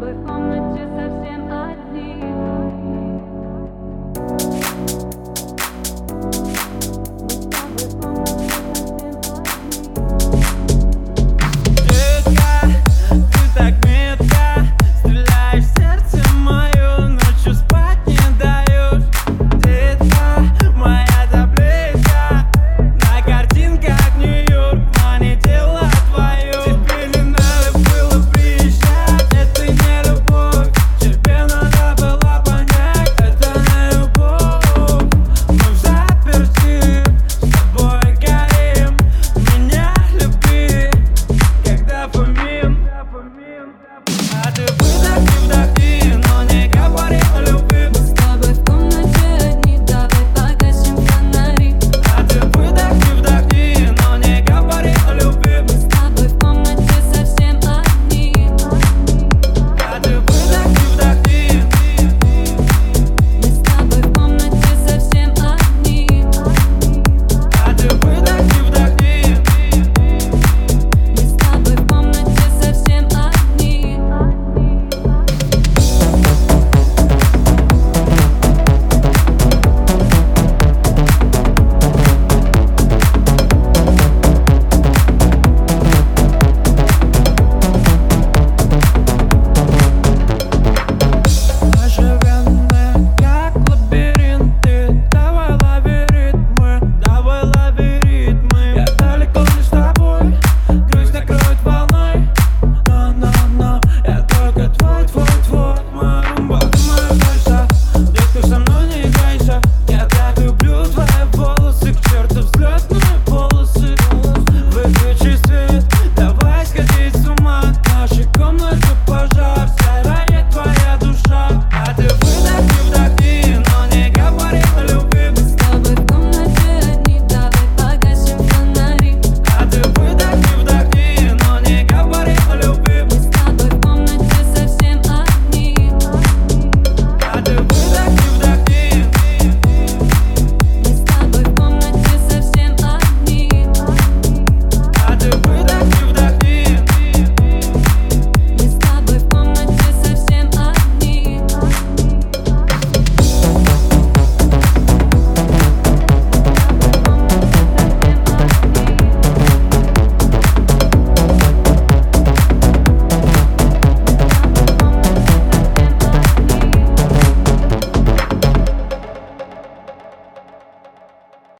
But.